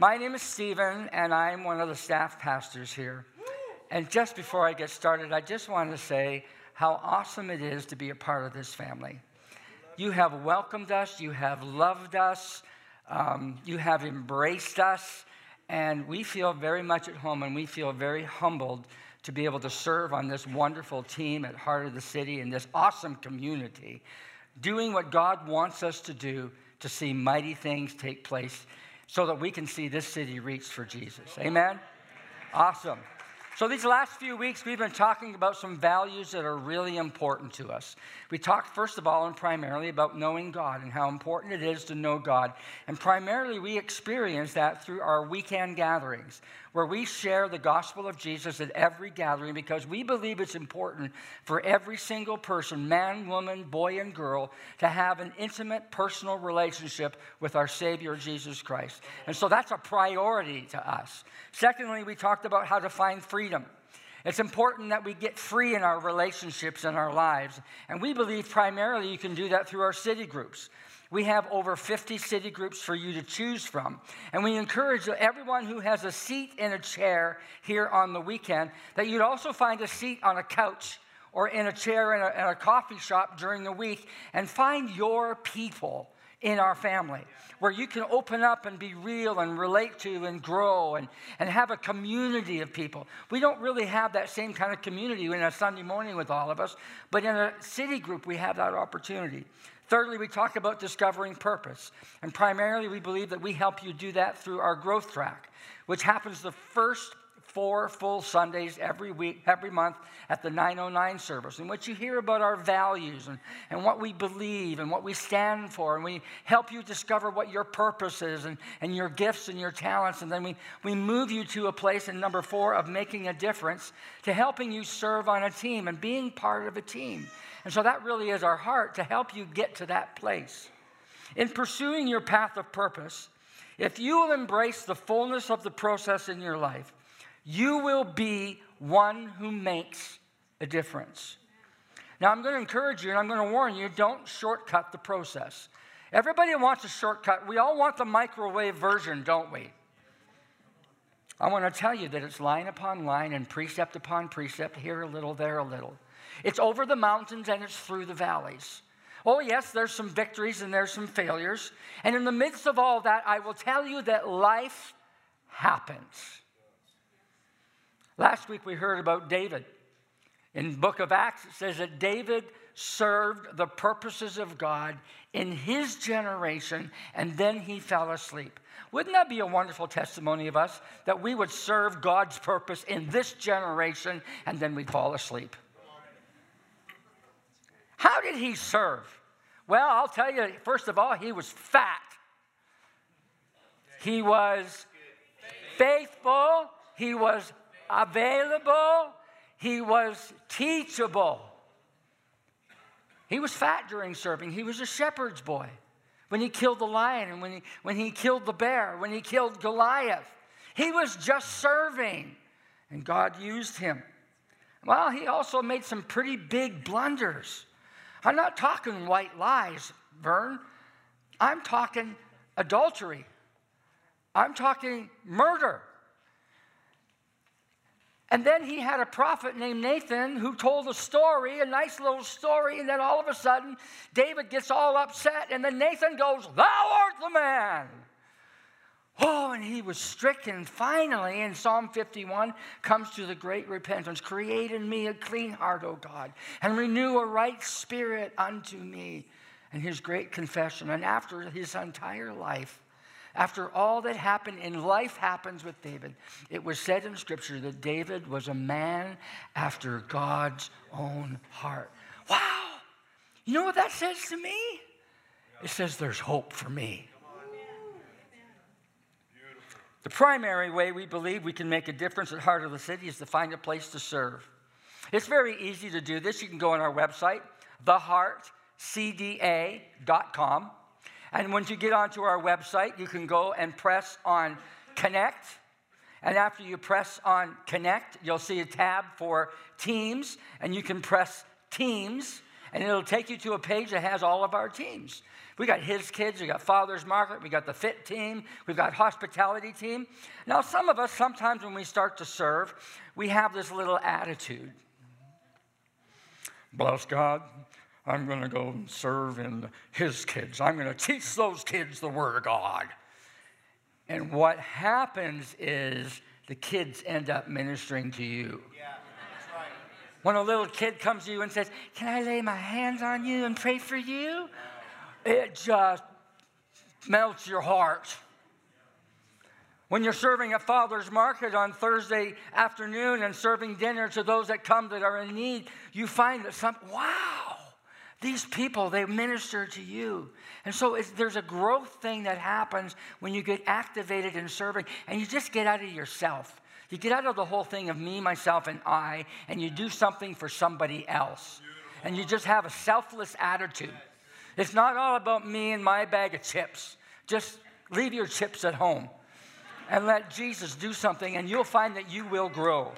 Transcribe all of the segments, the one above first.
My name is Stephen, and I'm one of the staff pastors here. And just before I get started, I just want to say how awesome it is to be a part of this family. You have welcomed us, you have loved us, um, you have embraced us, and we feel very much at home and we feel very humbled to be able to serve on this wonderful team at Heart of the City in this awesome community, doing what God wants us to do to see mighty things take place so that we can see this city reach for Jesus. Amen? Awesome. So, these last few weeks, we've been talking about some values that are really important to us. We talked, first of all, and primarily about knowing God and how important it is to know God. And primarily, we experience that through our weekend gatherings, where we share the gospel of Jesus at every gathering because we believe it's important for every single person, man, woman, boy, and girl, to have an intimate, personal relationship with our Savior, Jesus Christ. And so that's a priority to us. Secondly, we talked about how to find freedom. It's important that we get free in our relationships and our lives. And we believe primarily you can do that through our city groups. We have over 50 city groups for you to choose from. And we encourage everyone who has a seat in a chair here on the weekend that you'd also find a seat on a couch or in a chair in a, in a coffee shop during the week and find your people in our family where you can open up and be real and relate to and grow and, and have a community of people. We don't really have that same kind of community in a Sunday morning with all of us, but in a city group, we have that opportunity. Thirdly, we talk about discovering purpose. And primarily, we believe that we help you do that through our growth track, which happens the first four full Sundays every week, every month at the 909 service, in which you hear about our values and, and what we believe and what we stand for. And we help you discover what your purpose is and, and your gifts and your talents. And then we, we move you to a place in number four of making a difference to helping you serve on a team and being part of a team. And so that really is our heart to help you get to that place. In pursuing your path of purpose, if you will embrace the fullness of the process in your life, you will be one who makes a difference. Now, I'm going to encourage you and I'm going to warn you don't shortcut the process. Everybody wants a shortcut. We all want the microwave version, don't we? I want to tell you that it's line upon line and precept upon precept, here a little, there a little. It's over the mountains and it's through the valleys. Oh, yes, there's some victories and there's some failures. And in the midst of all that, I will tell you that life happens. Last week we heard about David. In book of Acts it says that David served the purposes of God in his generation and then he fell asleep. Wouldn't that be a wonderful testimony of us that we would serve God's purpose in this generation and then we'd fall asleep? How did he serve? Well, I'll tell you, first of all, he was fat. He was faithful. He was available, he was teachable. He was fat during serving. He was a shepherd's boy. When he killed the lion and when he, when he killed the bear, when he killed Goliath, he was just serving. And God used him. Well, he also made some pretty big blunders. I'm not talking white lies, Vern. I'm talking adultery. I'm talking murder. And then he had a prophet named Nathan who told a story, a nice little story, and then all of a sudden David gets all upset, and then Nathan goes, Thou art the man. Oh, and he was stricken. Finally, in Psalm 51, comes to the great repentance Create in me a clean heart, O God, and renew a right spirit unto me. And his great confession. And after his entire life, after all that happened in life happens with David, it was said in Scripture that David was a man after God's own heart. Wow! You know what that says to me? It says there's hope for me. The primary way we believe we can make a difference at Heart of the City is to find a place to serve. It's very easy to do this. You can go on our website, theheartcda.com. And once you get onto our website, you can go and press on Connect. And after you press on Connect, you'll see a tab for Teams, and you can press Teams. And it'll take you to a page that has all of our teams. We got his kids, we got Father's Market, we got the fit team, we've got hospitality team. Now, some of us, sometimes when we start to serve, we have this little attitude. Bless God, I'm going to go and serve in his kids. I'm going to teach those kids the Word of God. And what happens is the kids end up ministering to you. Yeah. When a little kid comes to you and says, Can I lay my hands on you and pray for you? It just melts your heart. When you're serving at Father's Market on Thursday afternoon and serving dinner to those that come that are in need, you find that some, wow, these people, they minister to you. And so there's a growth thing that happens when you get activated in serving and you just get out of yourself. You get out of the whole thing of me, myself, and I, and you do something for somebody else. And you just have a selfless attitude. It's not all about me and my bag of chips. Just leave your chips at home and let Jesus do something, and you'll find that you will grow.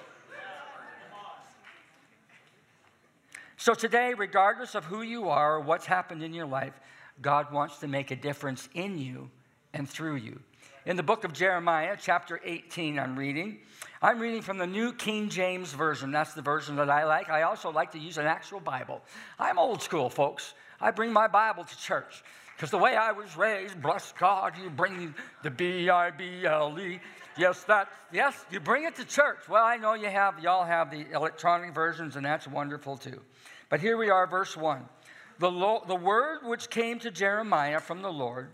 So, today, regardless of who you are or what's happened in your life, God wants to make a difference in you and through you. In the book of Jeremiah, chapter 18, I'm reading. I'm reading from the New King James Version. That's the version that I like. I also like to use an actual Bible. I'm old school, folks. I bring my Bible to church. Because the way I was raised, bless God, you bring the B I B L E. Yes, that, yes, you bring it to church. Well, I know you have, y'all have the electronic versions, and that's wonderful too. But here we are, verse 1. The, Lord, the word which came to Jeremiah from the Lord,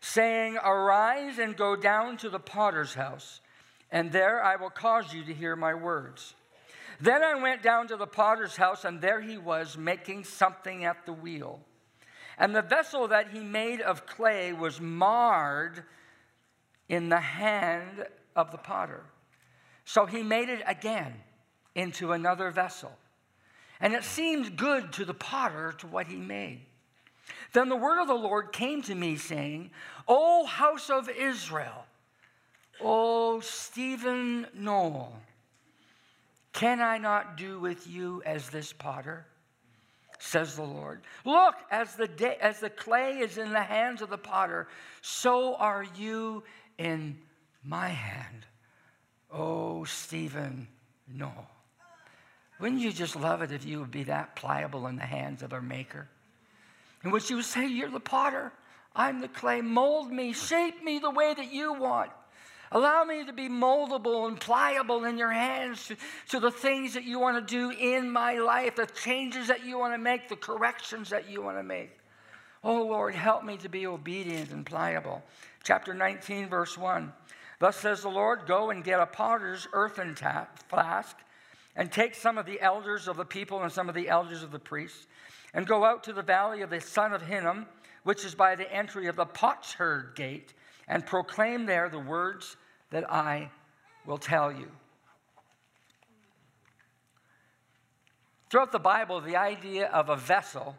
saying, Arise and go down to the potter's house, and there I will cause you to hear my words. Then I went down to the potter's house, and there he was making something at the wheel. And the vessel that he made of clay was marred in the hand of the potter. So he made it again into another vessel. And it seemed good to the potter to what he made. Then the word of the Lord came to me, saying, O house of Israel, O Stephen Knoll, can I not do with you as this potter? says the Lord. Look, as the, day, as the clay is in the hands of the potter, so are you in my hand. O Stephen, no. Wouldn't you just love it if you would be that pliable in the hands of our Maker? In which you would say, You're the potter, I'm the clay, mold me, shape me the way that you want. Allow me to be moldable and pliable in your hands to, to, the things that you want to do in my life, the changes that you want to make, the corrections that you want to make. Oh Lord, help me to be obedient and pliable. Chapter 19, verse 1. Thus says the Lord Go and get a potter's earthen ta- flask, and take some of the elders of the people and some of the elders of the priests, and go out to the valley of the son of Hinnom, which is by the entry of the potsherd gate and proclaim there the words that I will tell you. Throughout the Bible, the idea of a vessel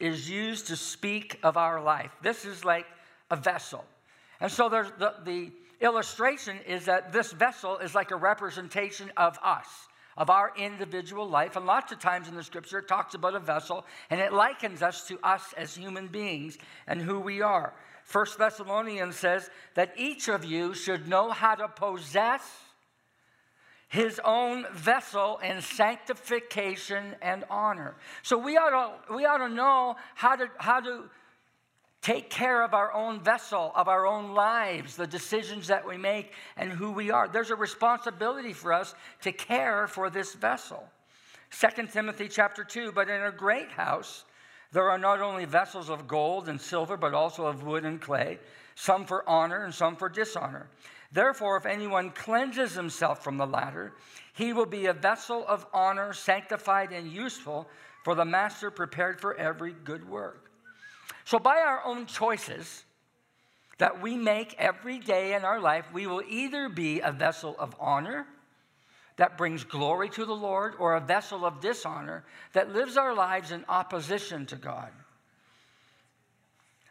is used to speak of our life. This is like a vessel. And so the, the illustration is that this vessel is like a representation of us, of our individual life. And lots of times in the scripture, it talks about a vessel and it likens us to us as human beings and who we are. First Thessalonians says that each of you should know how to possess his own vessel in sanctification and honor. So we ought to, we ought to know how to, how to take care of our own vessel, of our own lives, the decisions that we make, and who we are. There's a responsibility for us to care for this vessel. 2 Timothy chapter 2, but in a great house, there are not only vessels of gold and silver, but also of wood and clay, some for honor and some for dishonor. Therefore, if anyone cleanses himself from the latter, he will be a vessel of honor, sanctified and useful for the master, prepared for every good work. So, by our own choices that we make every day in our life, we will either be a vessel of honor that brings glory to the Lord or a vessel of dishonor that lives our lives in opposition to God.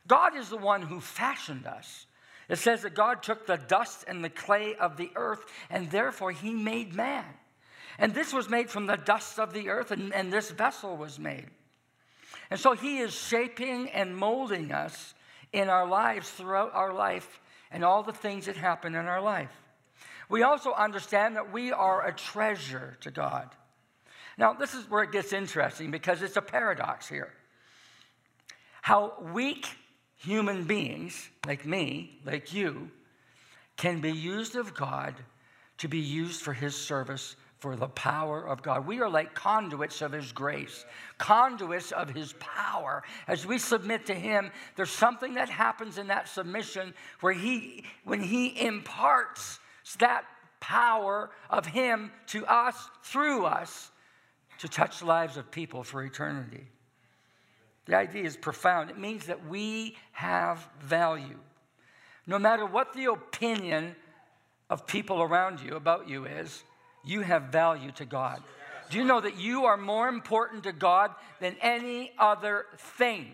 God is the one who fashioned us. It says that God took the dust and the clay of the earth, and therefore he made man. And this was made from the dust of the earth, and, and this vessel was made. And so He is shaping and molding us in our lives throughout our life and all the things that happen in our life. We also understand that we are a treasure to God. Now, this is where it gets interesting because it's a paradox here. How weak human beings, like me, like you, can be used of God to be used for His service for the power of God. We are like conduits of His grace, conduits of His power. As we submit to Him, there's something that happens in that submission where He, when He imparts that power of Him to us through us to touch lives of people for eternity. The idea is profound. It means that we have value. No matter what the opinion of people around you about you is, you have value to God. Do you know that you are more important to God than any other thing?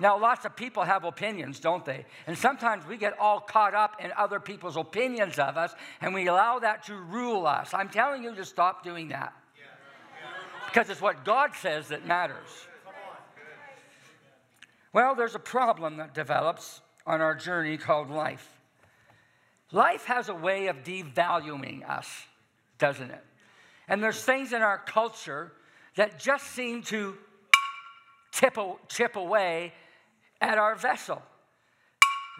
Now, lots of people have opinions, don't they? And sometimes we get all caught up in other people's opinions of us and we allow that to rule us. I'm telling you to stop doing that because it's what God says that matters. Well, there's a problem that develops on our journey called life. Life has a way of devaluing us, doesn't it? And there's things in our culture that just seem to tip, chip away at our vessel.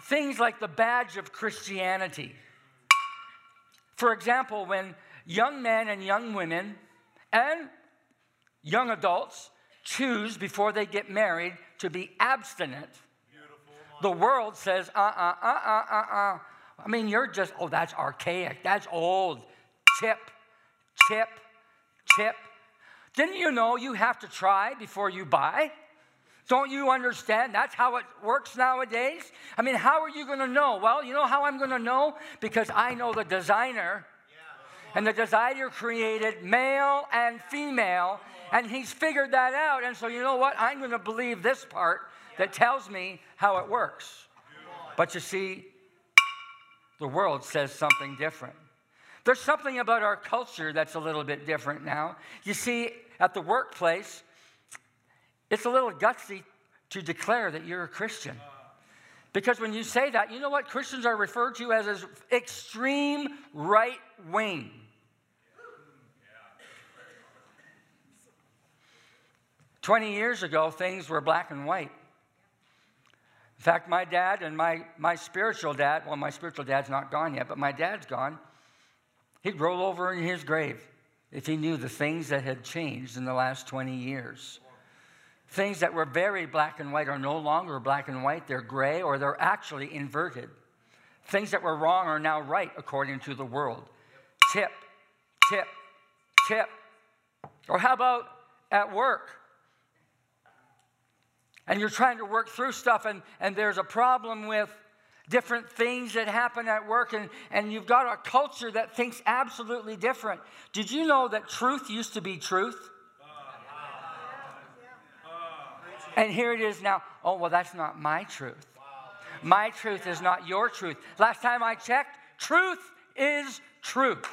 Things like the badge of Christianity. For example, when young men and young women and young adults choose before they get married to be abstinent, the world says, uh uh, uh uh, uh uh. I mean, you're just, oh, that's archaic. That's old. Chip, chip, chip. Didn't you know you have to try before you buy? Don't you understand? That's how it works nowadays. I mean, how are you going to know? Well, you know how I'm going to know? Because I know the designer. And the designer created male and female, and he's figured that out. And so, you know what? I'm going to believe this part that tells me how it works. But you see, the world says something different. There's something about our culture that's a little bit different now. You see, at the workplace, it's a little gutsy to declare that you're a Christian. Because when you say that, you know what Christians are referred to as, as extreme right wing. Twenty years ago, things were black and white. In fact, my dad and my, my spiritual dad, well, my spiritual dad's not gone yet, but my dad's gone. He'd roll over in his grave if he knew the things that had changed in the last 20 years. Things that were very black and white are no longer black and white, they're gray or they're actually inverted. Things that were wrong are now right according to the world. Tip, tip, tip. Or how about at work? And you're trying to work through stuff, and, and there's a problem with different things that happen at work, and, and you've got a culture that thinks absolutely different. Did you know that truth used to be truth? And here it is now. Oh, well, that's not my truth. My truth is not your truth. Last time I checked, truth is truth.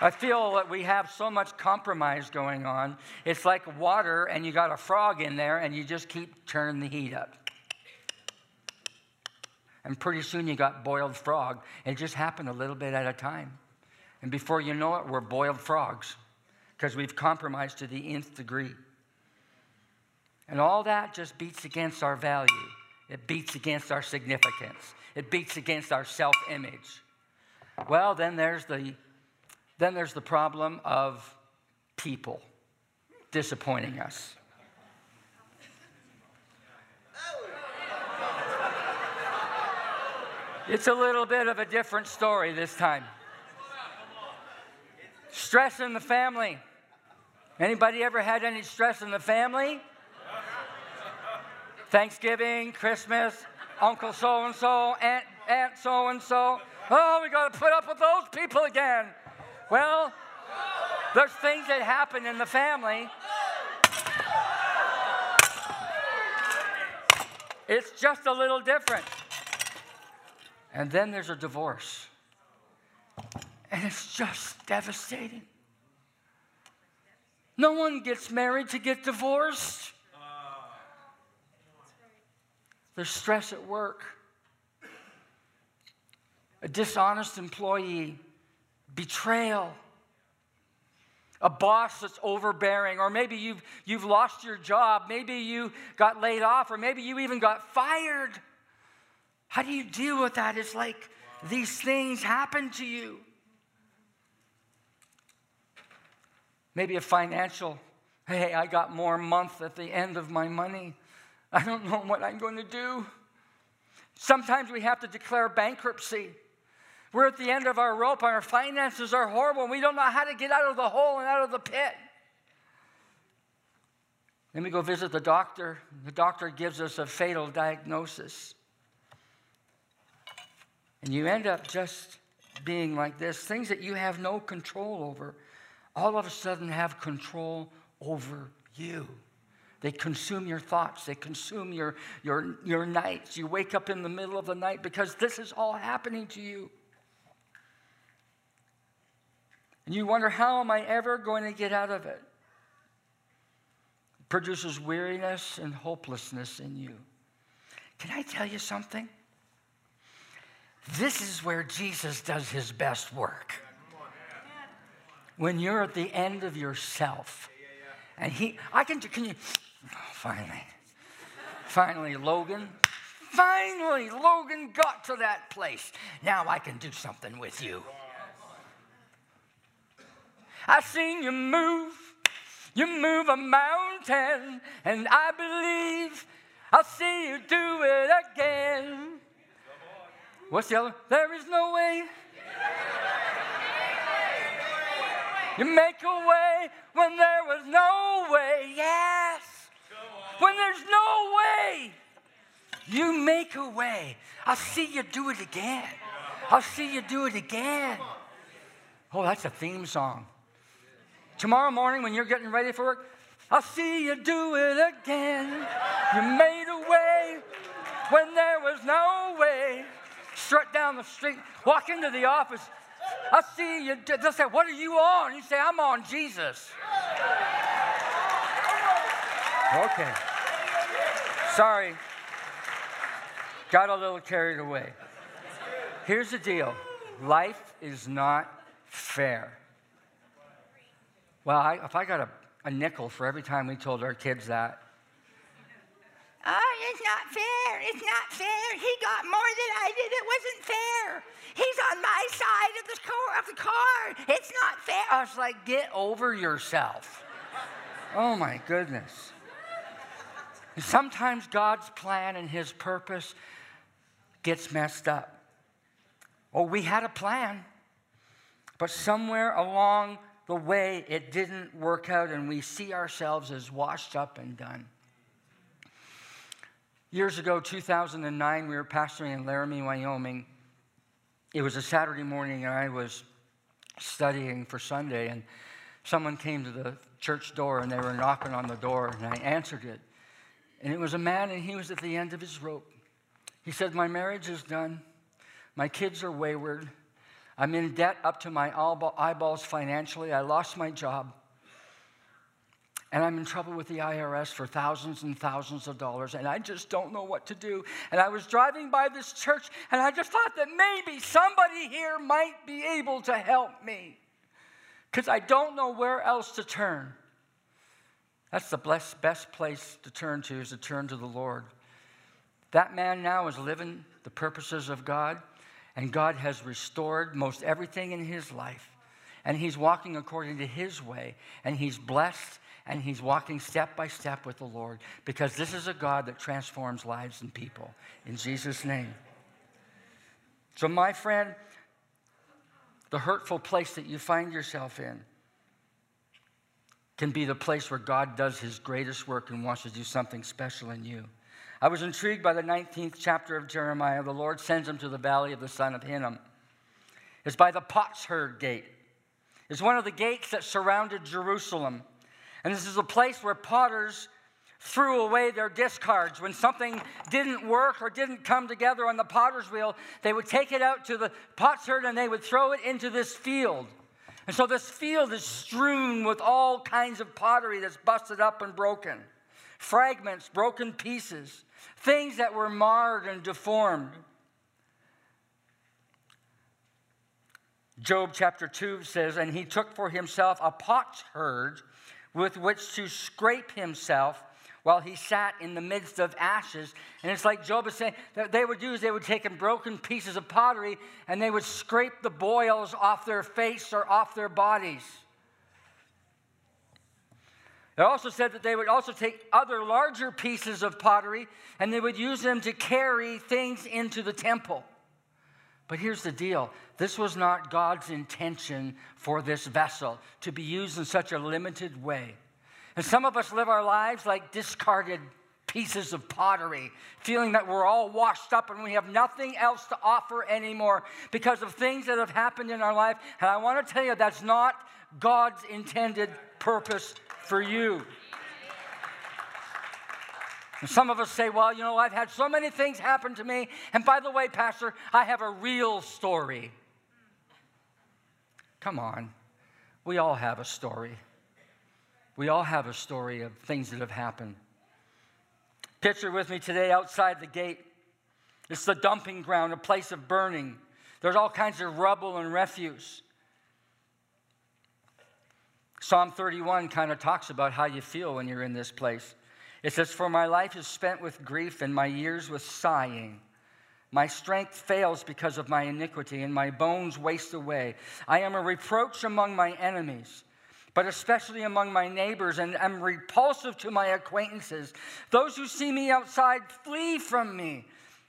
I feel that we have so much compromise going on. It's like water, and you got a frog in there, and you just keep turning the heat up. And pretty soon you got boiled frog. It just happened a little bit at a time. And before you know it, we're boiled frogs because we've compromised to the nth degree. And all that just beats against our value. It beats against our significance. It beats against our self image. Well, then there's the then there's the problem of people disappointing us. It's a little bit of a different story this time. Stress in the family. Anybody ever had any stress in the family? Thanksgiving, Christmas, Uncle so and so, Aunt so and so. Oh, we got to put up with those people again. Well, there's things that happen in the family. It's just a little different. And then there's a divorce. And it's just devastating. No one gets married to get divorced. There's stress at work. A dishonest employee, betrayal, a boss that's overbearing, or maybe you've, you've lost your job, maybe you got laid off, or maybe you even got fired. How do you deal with that? It's like these things happen to you. Maybe a financial, hey, I got more month at the end of my money. I don't know what I'm going to do. Sometimes we have to declare bankruptcy. We're at the end of our rope our finances are horrible and we don't know how to get out of the hole and out of the pit. Then we go visit the doctor. The doctor gives us a fatal diagnosis. And you end up just being like this things that you have no control over, all of a sudden have control over you. They consume your thoughts. They consume your, your, your nights. You wake up in the middle of the night because this is all happening to you. And you wonder, how am I ever going to get out of it? It produces weariness and hopelessness in you. Can I tell you something? This is where Jesus does his best work. When you're at the end of yourself. And he, I can, can you, oh, finally, finally, Logan, finally, Logan got to that place. Now I can do something with you. I seen you move, you move a mountain, and I believe I'll see you do it again. What's the other? There is no way. You make a way when there was no way. Yes. When there's no way, you make a way. I'll see you do it again. I'll see you do it again. Oh, that's a theme song. Tomorrow morning, when you're getting ready for work, I'll see you do it again. You made a way when there was no way strut down the street, walk into the office. I see you. They'll say, What are you on? You say, I'm on Jesus. Okay. Sorry. Got a little carried away. Here's the deal life is not fair. Well, I, if I got a, a nickel for every time we told our kids that, Oh, it's not fair. It's not fair. He got more than I did. It wasn't fair. He's on my side of the car. Of the car. It's not fair. I was like, get over yourself. oh my goodness. sometimes God's plan and His purpose gets messed up. Oh, we had a plan, but somewhere along the way it didn't work out, and we see ourselves as washed up and done. Years ago, 2009, we were pastoring in Laramie, Wyoming. It was a Saturday morning, and I was studying for Sunday, and someone came to the church door, and they were knocking on the door, and I answered it. And it was a man, and he was at the end of his rope. He said, My marriage is done. My kids are wayward. I'm in debt up to my eyeballs financially. I lost my job and I'm in trouble with the IRS for thousands and thousands of dollars, and I just don't know what to do. And I was driving by this church, and I just thought that maybe somebody here might be able to help me because I don't know where else to turn. That's the best, best place to turn to, is to turn to the Lord. That man now is living the purposes of God, and God has restored most everything in his life. And he's walking according to his way, and he's blessed and he's walking step by step with the Lord because this is a God that transforms lives and people. In Jesus' name. So, my friend, the hurtful place that you find yourself in can be the place where God does his greatest work and wants to do something special in you. I was intrigued by the 19th chapter of Jeremiah. The Lord sends him to the valley of the son of Hinnom. It's by the potsherd gate. It's one of the gates that surrounded Jerusalem. And this is a place where potters threw away their discards. When something didn't work or didn't come together on the potter's wheel, they would take it out to the potsherd and they would throw it into this field. And so this field is strewn with all kinds of pottery that's busted up and broken fragments, broken pieces, things that were marred and deformed. Job chapter 2 says, And he took for himself a potsherd with which to scrape himself while he sat in the midst of ashes. And it's like Job is saying that they would is they would take broken pieces of pottery and they would scrape the boils off their face or off their bodies. It also said that they would also take other larger pieces of pottery and they would use them to carry things into the temple. But here's the deal this was not God's intention for this vessel to be used in such a limited way. And some of us live our lives like discarded pieces of pottery, feeling that we're all washed up and we have nothing else to offer anymore because of things that have happened in our life. And I want to tell you that's not God's intended purpose for you. And some of us say, well, you know, I've had so many things happen to me. And by the way, Pastor, I have a real story. Come on. We all have a story. We all have a story of things that have happened. Picture with me today outside the gate. It's the dumping ground, a place of burning. There's all kinds of rubble and refuse. Psalm 31 kind of talks about how you feel when you're in this place. It says, For my life is spent with grief and my years with sighing. My strength fails because of my iniquity, and my bones waste away. I am a reproach among my enemies but especially among my neighbors, and am repulsive to my acquaintances. Those who see me outside flee from me.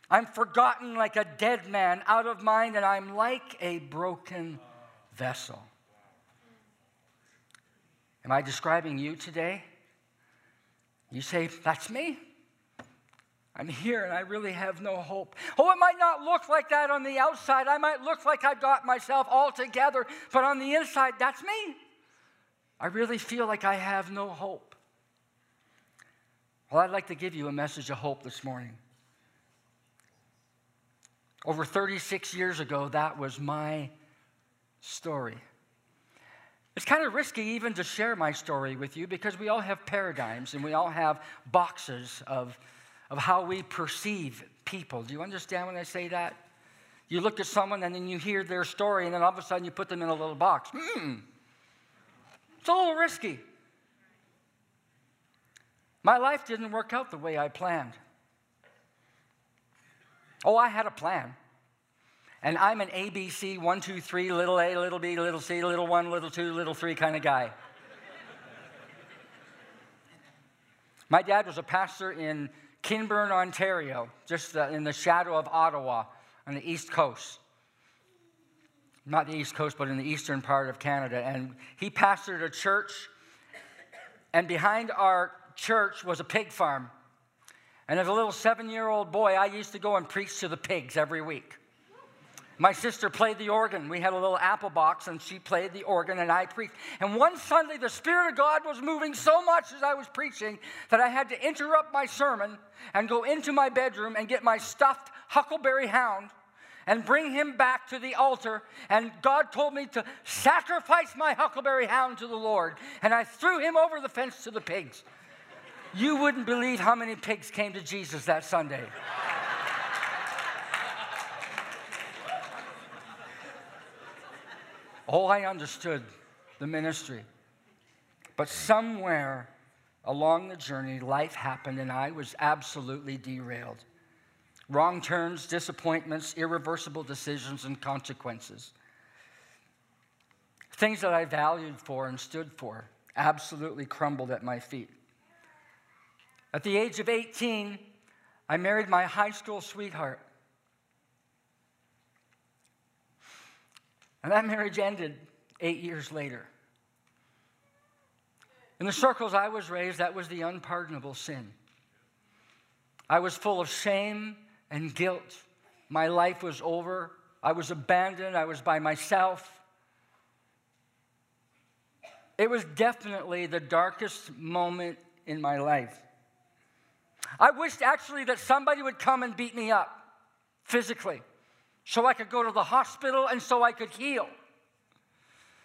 I'm forgotten like a dead man, out of mind, and I'm like a broken vessel. Am I describing you today? You say, That's me. I'm here and I really have no hope. Oh, it might not look like that on the outside. I might look like I've got myself all together, but on the inside, that's me. I really feel like I have no hope. Well, I'd like to give you a message of hope this morning. Over 36 years ago, that was my story. It's kind of risky even to share my story with you because we all have paradigms and we all have boxes of, of how we perceive people. Do you understand when I say that? You look at someone and then you hear their story, and then all of a sudden you put them in a little box. Hmm, it's a little risky. My life didn't work out the way I planned. Oh, I had a plan. And I'm an ABC, one, two, three, little a, little b, little c, little one, little two, little three kind of guy. My dad was a pastor in Kinburn, Ontario, just uh, in the shadow of Ottawa on the East Coast not the East Coast, but in the eastern part of Canada. And he pastored a church, and behind our church was a pig farm. And as a little seven year old boy, I used to go and preach to the pigs every week. My sister played the organ. We had a little apple box, and she played the organ, and I preached. And one Sunday, the Spirit of God was moving so much as I was preaching that I had to interrupt my sermon and go into my bedroom and get my stuffed huckleberry hound and bring him back to the altar. And God told me to sacrifice my huckleberry hound to the Lord. And I threw him over the fence to the pigs. You wouldn't believe how many pigs came to Jesus that Sunday. Oh, I understood the ministry. But somewhere along the journey, life happened and I was absolutely derailed wrong turns, disappointments, irreversible decisions, and consequences. Things that I valued for and stood for absolutely crumbled at my feet. At the age of 18, I married my high school sweetheart. And that marriage ended eight years later. In the circles I was raised, that was the unpardonable sin. I was full of shame and guilt. My life was over. I was abandoned. I was by myself. It was definitely the darkest moment in my life. I wished actually that somebody would come and beat me up physically so I could go to the hospital and so I could heal.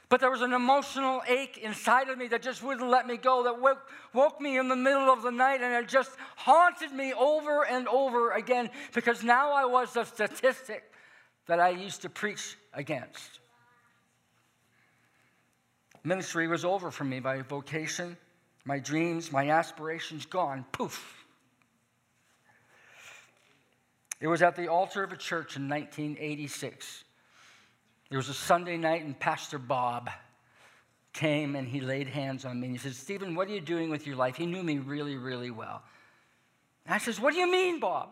But there was an emotional ache inside of me that just wouldn't let me go, that woke, woke me in the middle of the night, and it just haunted me over and over again because now I was a statistic that I used to preach against. Ministry was over for me. My vocation, my dreams, my aspirations gone. Poof. It was at the altar of a church in 1986 there was a Sunday night, and Pastor Bob came and he laid hands on me. And he said, Stephen, what are you doing with your life? He knew me really, really well. And I says, What do you mean, Bob?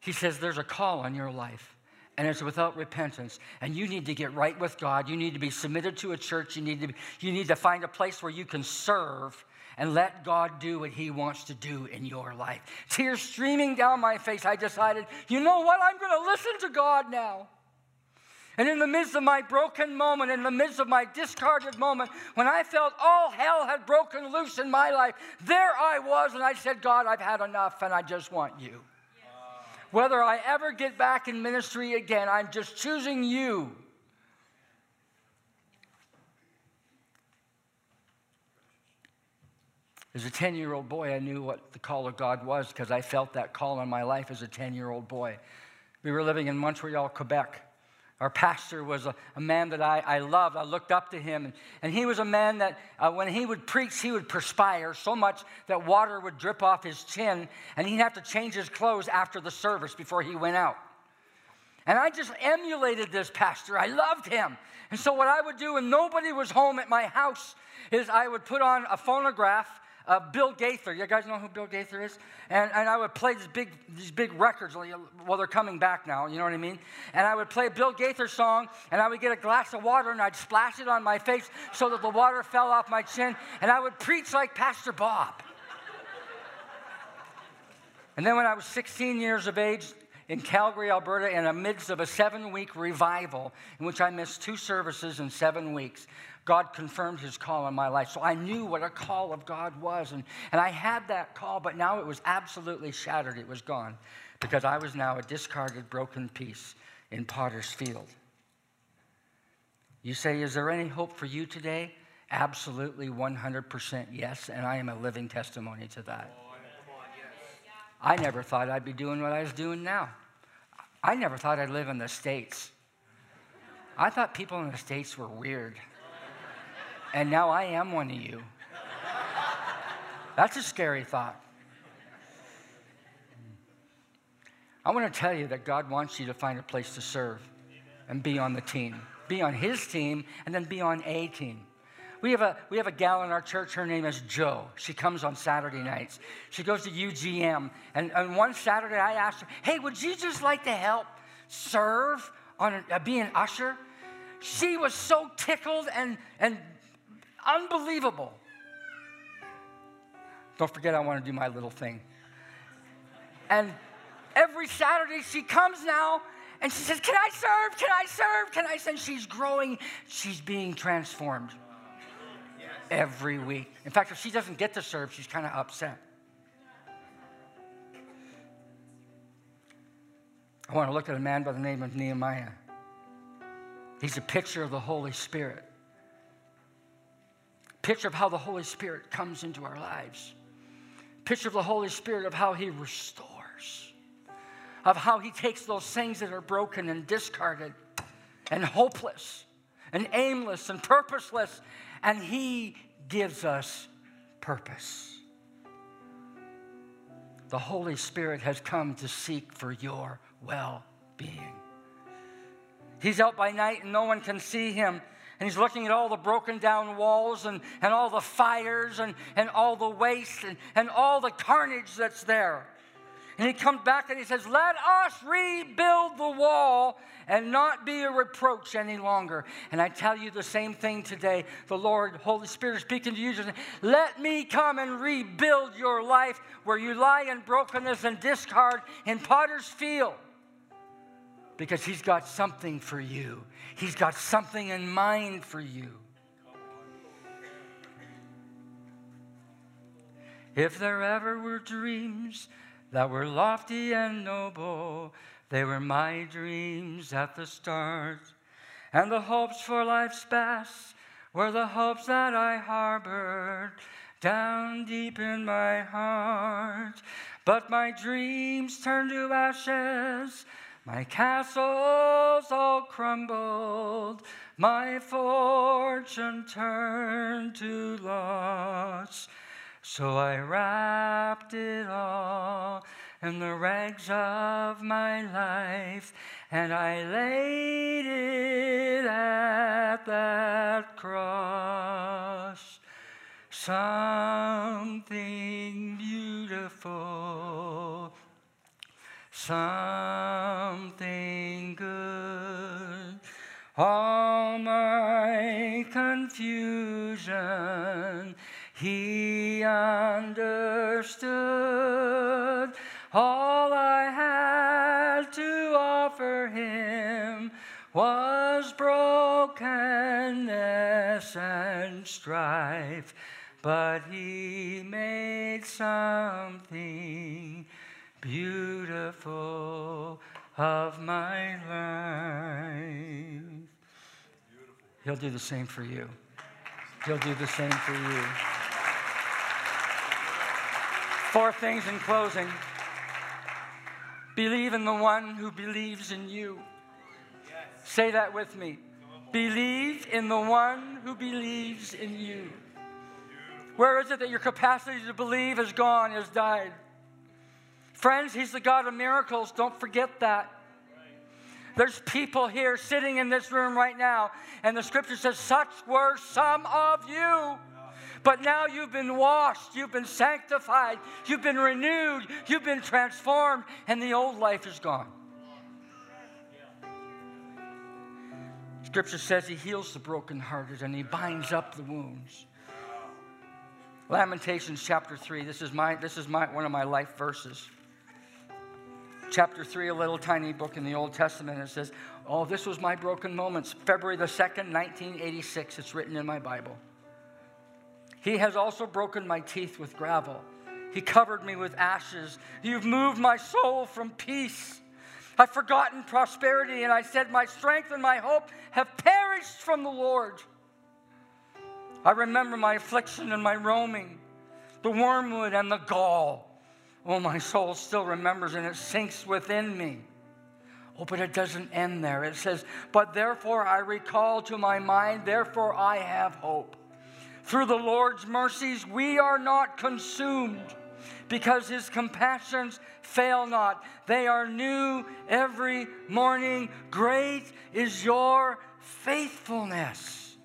He says, There's a call on your life, and it's without repentance. And you need to get right with God. You need to be submitted to a church. You need to, be, you need to find a place where you can serve and let God do what He wants to do in your life. Tears streaming down my face, I decided, you know what? I'm going to listen to God now. And in the midst of my broken moment, in the midst of my discarded moment, when I felt all hell had broken loose in my life, there I was, and I said, God, I've had enough, and I just want you. Whether I ever get back in ministry again, I'm just choosing you. As a 10 year old boy, I knew what the call of God was because I felt that call in my life as a 10 year old boy. We were living in Montreal, Quebec. Our pastor was a, a man that I, I, loved. I looked up to him. And, and he was a man that uh, when he would preach, he would perspire so much that water would drip off his chin, and he'd have to change his clothes after the service before he went out. And I just emulated this pastor. I loved him. And so, what I would do when nobody was home at my house is I would put on a phonograph uh, Bill Gaither. You guys know who Bill Gaither is? And, and I would play these big, these big records while they're coming back now, you know what I mean? And I would play Bill Gaither song, and I would get a glass of water, and I'd splash it on my face so that the water fell off my chin, and I would preach like Pastor Bob. and then when I was 16 years of age, in Calgary, Alberta, in the midst of a seven week revival in which I missed two services in seven weeks. God confirmed his call on my life. So I knew what a call of God was. And, and I had that call, but now it was absolutely shattered. It was gone because I was now a discarded, broken piece in Potter's field. You say, Is there any hope for you today? Absolutely 100% yes. And I am a living testimony to that. I never thought I'd be doing what I was doing now. I never thought I'd live in the States. I thought people in the States were weird. And now I am one of you. That's a scary thought. I want to tell you that God wants you to find a place to serve and be on the team. Be on His team and then be on a team. We have a, we have a gal in our church, her name is Joe. She comes on Saturday nights. She goes to UGM. And, and one Saturday I asked her, hey, would you just like to help serve on a, uh, be an usher? She was so tickled and, and Unbelievable. Don't forget, I want to do my little thing. And every Saturday she comes now and she says, Can I serve? Can I serve? Can I serve? She's growing, she's being transformed every week. In fact, if she doesn't get to serve, she's kind of upset. I want to look at a man by the name of Nehemiah. He's a picture of the Holy Spirit picture of how the Holy Spirit comes into our lives, picture of the Holy Spirit of how He restores, of how He takes those things that are broken and discarded and hopeless and aimless and purposeless, and He gives us purpose. The Holy Spirit has come to seek for your well being. He's out by night and no one can see him and he's looking at all the broken down walls and, and all the fires and, and all the waste and, and all the carnage that's there. And he comes back and he says, Let us rebuild the wall and not be a reproach any longer. And I tell you the same thing today. The Lord, Holy Spirit, speaking to you, let me come and rebuild your life where you lie in brokenness and discard in potter's field because He's got something for you. He's got something in mind for you. If there ever were dreams that were lofty and noble, they were my dreams at the start. And the hopes for life's best were the hopes that I harbored down deep in my heart. But my dreams turned to ashes, my castles all crumbled, my fortune turned to loss. So I wrapped it all in the rags of my life, and I laid it at that cross. Something beautiful, something confusion he understood all I had to offer him was brokenness and strife, but he made something beautiful of my life. He'll do the same for you. He'll do the same for you. Four things in closing. Believe in the one who believes in you. Say that with me. Believe in the one who believes in you. Where is it that your capacity to believe has gone, has died? Friends, He's the God of miracles. Don't forget that. There's people here sitting in this room right now, and the scripture says, Such were some of you. But now you've been washed, you've been sanctified, you've been renewed, you've been transformed, and the old life is gone. Scripture says he heals the brokenhearted and he binds up the wounds. Lamentations chapter 3. This is my this is my one of my life verses. Chapter 3, a little tiny book in the Old Testament. It says, Oh, this was my broken moments. February the 2nd, 1986. It's written in my Bible. He has also broken my teeth with gravel. He covered me with ashes. You've moved my soul from peace. I've forgotten prosperity, and I said, My strength and my hope have perished from the Lord. I remember my affliction and my roaming, the wormwood and the gall. Oh, my soul still remembers, and it sinks within me. Oh, but it doesn't end there. It says, But therefore I recall to my mind, therefore I have hope. Through the Lord's mercies, we are not consumed because his compassions fail not. They are new every morning. Great is your faithfulness,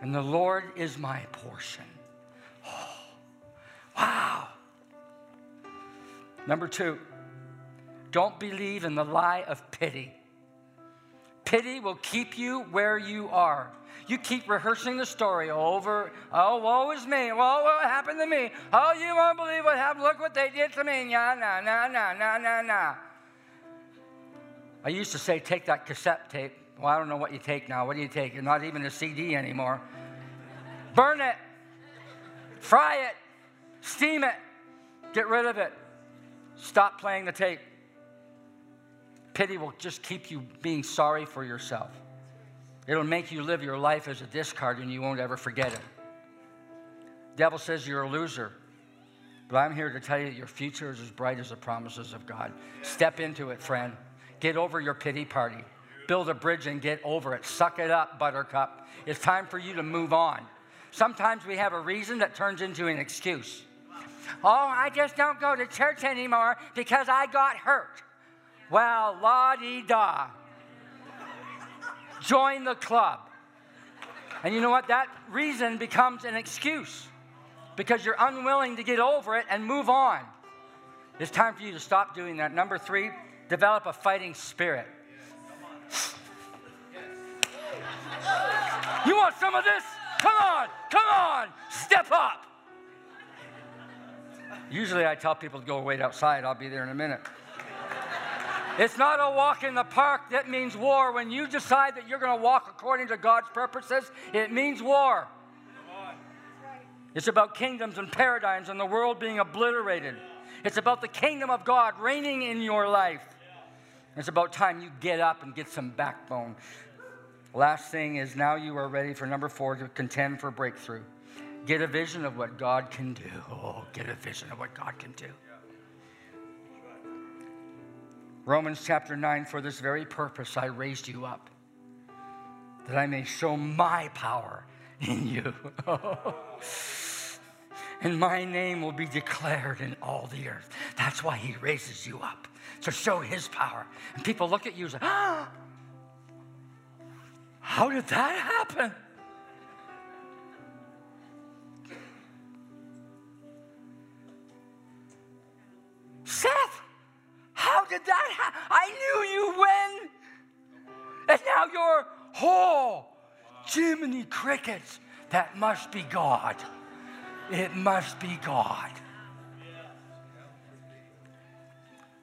and the Lord is my portion. Oh, wow. Number two, don't believe in the lie of pity. Pity will keep you where you are. You keep rehearsing the story over. Oh, woe is me. Well, what happened to me? Oh, you won't believe what happened. Look what they did to me. Nah, nah, nah, nah, nah, nah, nah. I used to say, take that cassette tape. Well, I don't know what you take now. What do you take? You're not even a CD anymore. Burn it. Fry it. Steam it. Get rid of it. Stop playing the tape. Pity will just keep you being sorry for yourself. It'll make you live your life as a discard and you won't ever forget it. Devil says you're a loser. But I'm here to tell you that your future is as bright as the promises of God. Step into it, friend. Get over your pity party. Build a bridge and get over it. Suck it up, buttercup. It's time for you to move on. Sometimes we have a reason that turns into an excuse. Oh, I just don't go to church anymore because I got hurt. Well, la di da join the club. And you know what? That reason becomes an excuse because you're unwilling to get over it and move on. It's time for you to stop doing that. Number three, develop a fighting spirit. You want some of this? Come on, come on, step up. Usually I tell people to go wait outside. I'll be there in a minute. It's not a walk in the park that means war. When you decide that you're going to walk according to God's purposes, it means war. It's about kingdoms and paradigms and the world being obliterated. It's about the kingdom of God reigning in your life. It's about time you get up and get some backbone. Last thing is now you are ready for number four to contend for breakthrough. Get a vision of what God can do. Oh, get a vision of what God can do. Romans chapter 9, for this very purpose I raised you up, that I may show my power in you. and my name will be declared in all the earth. That's why he raises you up, to show his power. And people look at you and say, ah, how did that happen? Seth, how did that happen? I knew you when. And now you're, oh, Jiminy Crickets. That must be God. It must be God.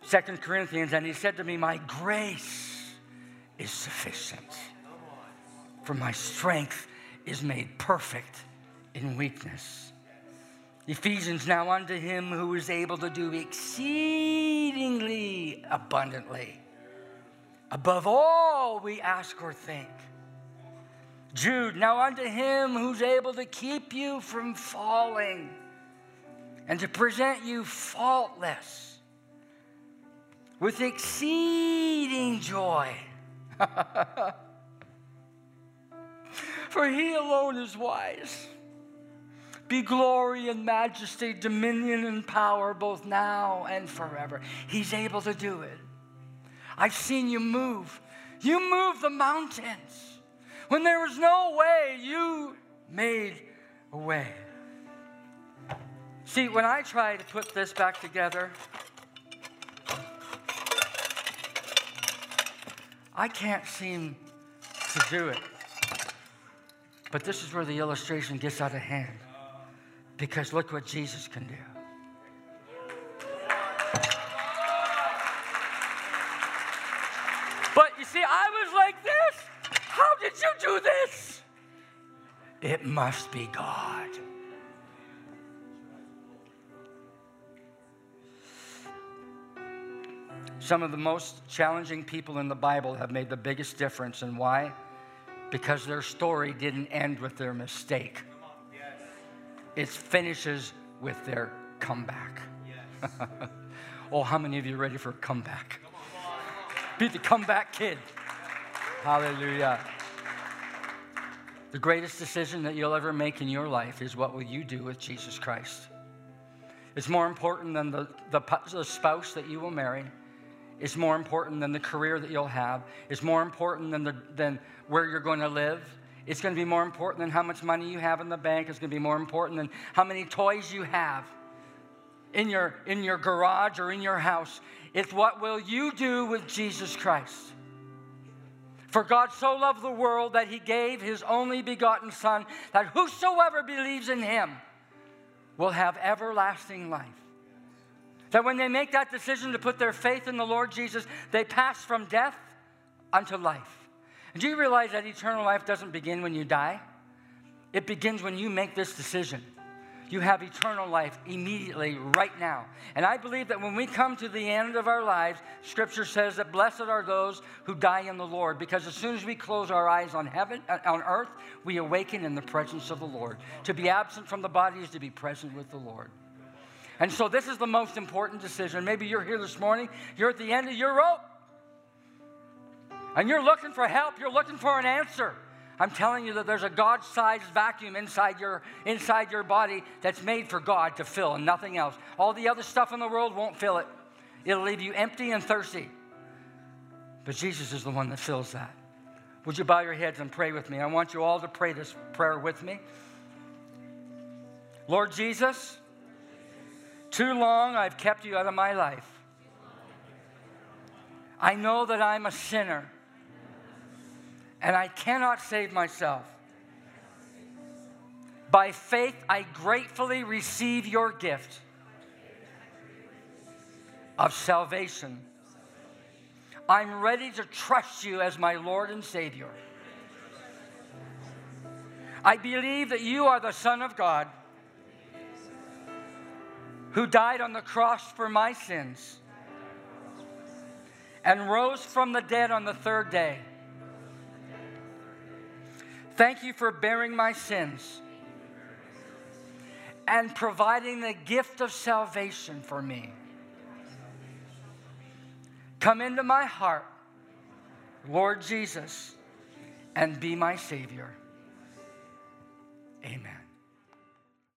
Second Corinthians, and he said to me, My grace is sufficient, for my strength is made perfect in weakness. Ephesians, now unto him who is able to do exceedingly abundantly, above all we ask or think. Jude, now unto him who's able to keep you from falling and to present you faultless with exceeding joy. For he alone is wise be glory and majesty, dominion and power, both now and forever. He's able to do it. I've seen you move. You move the mountains. When there was no way, you made a way. See, when I try to put this back together, I can't seem to do it. But this is where the illustration gets out of hand. Because look what Jesus can do. But you see, I was like this. How did you do this? It must be God. Some of the most challenging people in the Bible have made the biggest difference. And why? Because their story didn't end with their mistake it finishes with their comeback. Yes. oh, how many of you are ready for a comeback? Be the comeback kid. Hallelujah. The greatest decision that you'll ever make in your life is what will you do with Jesus Christ? It's more important than the, the, the spouse that you will marry. It's more important than the career that you'll have. It's more important than, the, than where you're going to live. It's going to be more important than how much money you have in the bank. It's going to be more important than how many toys you have in your, in your garage or in your house. It's what will you do with Jesus Christ? For God so loved the world that he gave his only begotten Son, that whosoever believes in him will have everlasting life. That when they make that decision to put their faith in the Lord Jesus, they pass from death unto life. And do you realize that eternal life doesn't begin when you die? It begins when you make this decision. You have eternal life immediately, right now. And I believe that when we come to the end of our lives, Scripture says that blessed are those who die in the Lord, because as soon as we close our eyes on heaven, uh, on earth, we awaken in the presence of the Lord. To be absent from the body is to be present with the Lord. And so, this is the most important decision. Maybe you're here this morning, you're at the end of your rope and you're looking for help, you're looking for an answer. I'm telling you that there's a God sized vacuum inside your, inside your body that's made for God to fill and nothing else. All the other stuff in the world won't fill it, it'll leave you empty and thirsty. But Jesus is the one that fills that. Would you bow your heads and pray with me? I want you all to pray this prayer with me. Lord Jesus, too long I've kept you out of my life. I know that I'm a sinner and I cannot save myself. By faith, I gratefully receive your gift of salvation. I'm ready to trust you as my Lord and Savior. I believe that you are the Son of God who died on the cross for my sins and rose from the dead on the third day. Thank you for bearing my sins and providing the gift of salvation for me. Come into my heart, Lord Jesus, and be my Savior. Amen.